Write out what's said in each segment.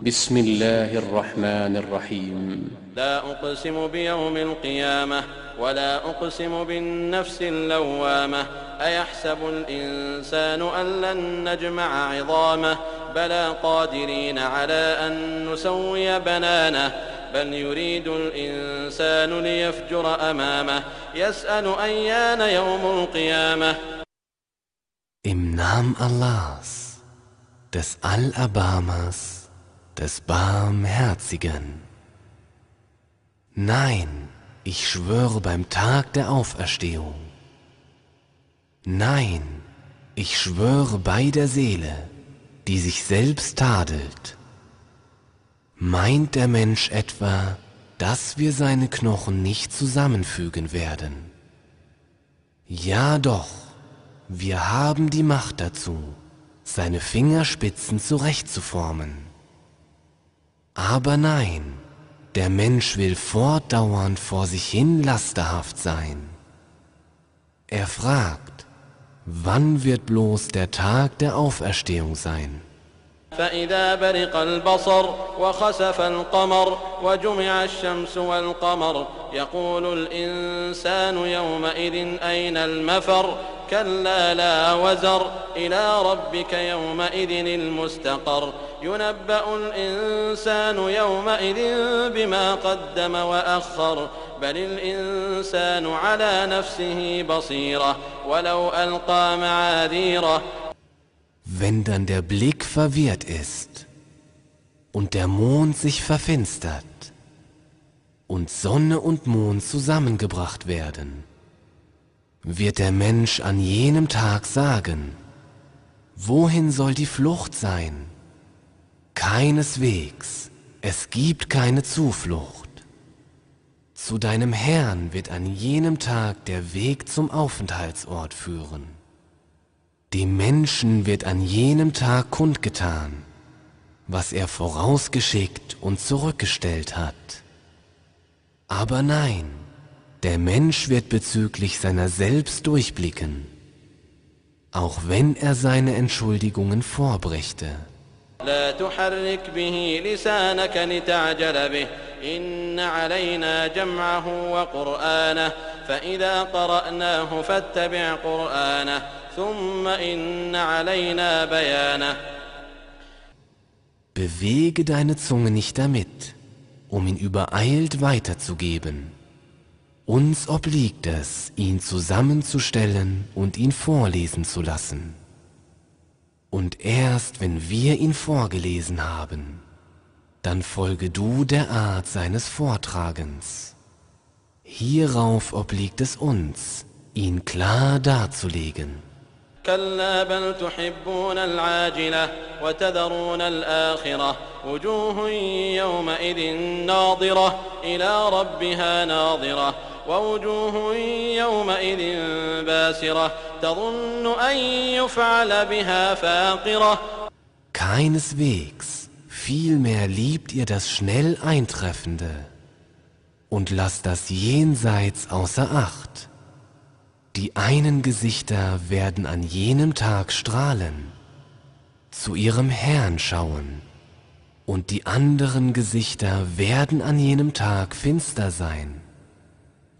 بسم الله الرحمن الرحيم. لا أقسم بيوم القيامة ولا أقسم بالنفس اللوامة. أيحسب الإنسان أن لن نجمع عظامه؟ بلى قادرين على أن نسوي بنانه. بل يريد الإنسان ليفجر أمامه. يسأل أيان يوم القيامة؟ Im Namen Allahs, des Allerbarmers, des Barmherzigen. Nein, ich schwöre beim Tag der Auferstehung. Nein, ich schwöre bei der Seele, die sich selbst tadelt. Meint der Mensch etwa, dass wir seine Knochen nicht zusammenfügen werden? Ja doch, wir haben die Macht dazu, seine Fingerspitzen zurechtzuformen. Aber nein, der Mensch will fortdauernd vor sich hin lasterhaft sein. Er fragt, wann wird bloß der Tag der Auferstehung sein? فإذا برق البصر وخسف القمر وجمع الشمس والقمر يقول الإنسان يومئذ أين المفر كلا لا وزر إلى ربك يومئذ المستقر ينبأ الإنسان يومئذ بما قدم وأخر بل الإنسان على نفسه بصيرة ولو ألقى معاذيره Wenn dann der Blick verwirrt ist und der Mond sich verfinstert und Sonne und Mond zusammengebracht werden, wird der Mensch an jenem Tag sagen, wohin soll die Flucht sein? Keineswegs, es gibt keine Zuflucht. Zu deinem Herrn wird an jenem Tag der Weg zum Aufenthaltsort führen. Dem Menschen wird an jenem Tag kundgetan, was er vorausgeschickt und zurückgestellt hat. Aber nein, der Mensch wird bezüglich seiner selbst durchblicken, auch wenn er seine Entschuldigungen vorbrächte. لا تحرك به لسانك لتعجل به إن علينا جمعه وقرآنه فإذا قرأناه فاتبع قرآنه ثم إن علينا بيانه Bewege deine Zunge nicht damit, um ihn übereilt weiterzugeben. Uns obliegt es, ihn zusammenzustellen und ihn vorlesen zu lassen. Und erst wenn wir ihn vorgelesen haben, dann folge du der Art seines Vortragens. Hierauf obliegt es uns, ihn klar darzulegen. كلا بل تحبون العاجلة وتذرون الآخرة. وجوه يومئذ ناظرة إلى ربها ناظرة. ووجوه يومئذ باسرة تظن أن يفعل بها فاقرة. Keineswegs, vielmehr liebt ihr das schnell Eintreffende. Und lasst das Jenseits außer Acht. Die einen Gesichter werden an jenem Tag strahlen, zu ihrem Herrn schauen, und die anderen Gesichter werden an jenem Tag finster sein.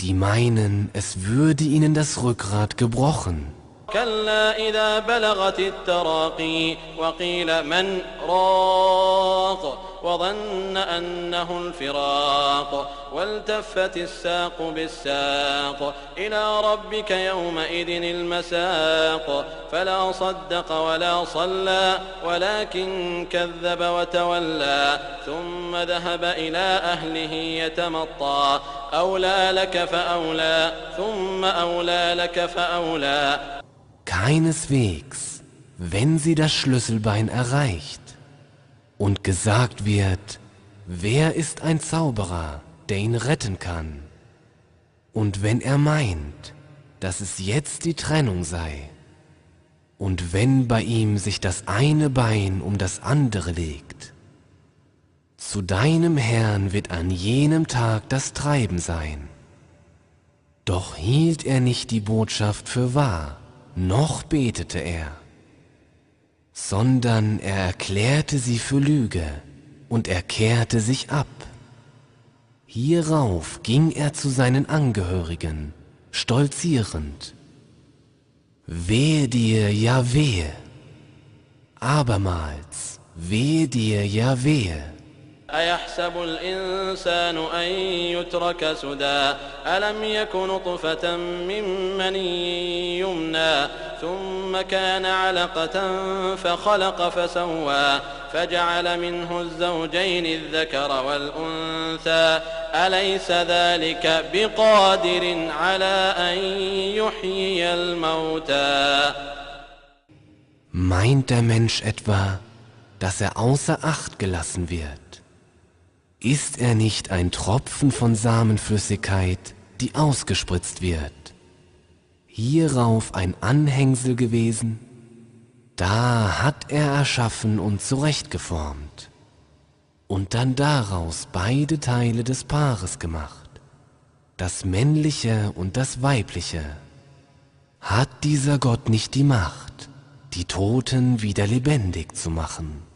Die meinen, es würde ihnen das Rückgrat gebrochen. كلا إذا بلغت التراقي وقيل من راق وظن أنه الفراق والتفت الساق بالساق إلى ربك يومئذ المساق فلا صدق ولا صلى ولكن كذب وتولى ثم ذهب إلى أهله يتمطى أولى لك فأولى ثم أولى لك فأولى Keineswegs, wenn sie das Schlüsselbein erreicht. Und gesagt wird, wer ist ein Zauberer, der ihn retten kann? Und wenn er meint, dass es jetzt die Trennung sei, und wenn bei ihm sich das eine Bein um das andere legt, zu deinem Herrn wird an jenem Tag das Treiben sein. Doch hielt er nicht die Botschaft für wahr, noch betete er, sondern er erklärte sie für Lüge, und er kehrte sich ab. Hierauf ging er zu seinen Angehörigen, stolzierend. Wehe dir, ja wehe. Abermals, wehe dir, ja wehe. أيحسب الإنسان أن يترك سدى ألم يك نطفة من مني يمنى ثم كان علقة فخلق فسوى فجعل منه الزوجين الذكر والأنثى أليس ذلك بقادر على أن يحيي الموتى Meint der Mensch etwa, dass er außer Acht gelassen wird? Ist er nicht ein Tropfen von Samenflüssigkeit, die ausgespritzt wird? Hierauf ein Anhängsel gewesen? Da hat er erschaffen und zurechtgeformt und dann daraus beide Teile des Paares gemacht, das männliche und das weibliche. Hat dieser Gott nicht die Macht, die Toten wieder lebendig zu machen?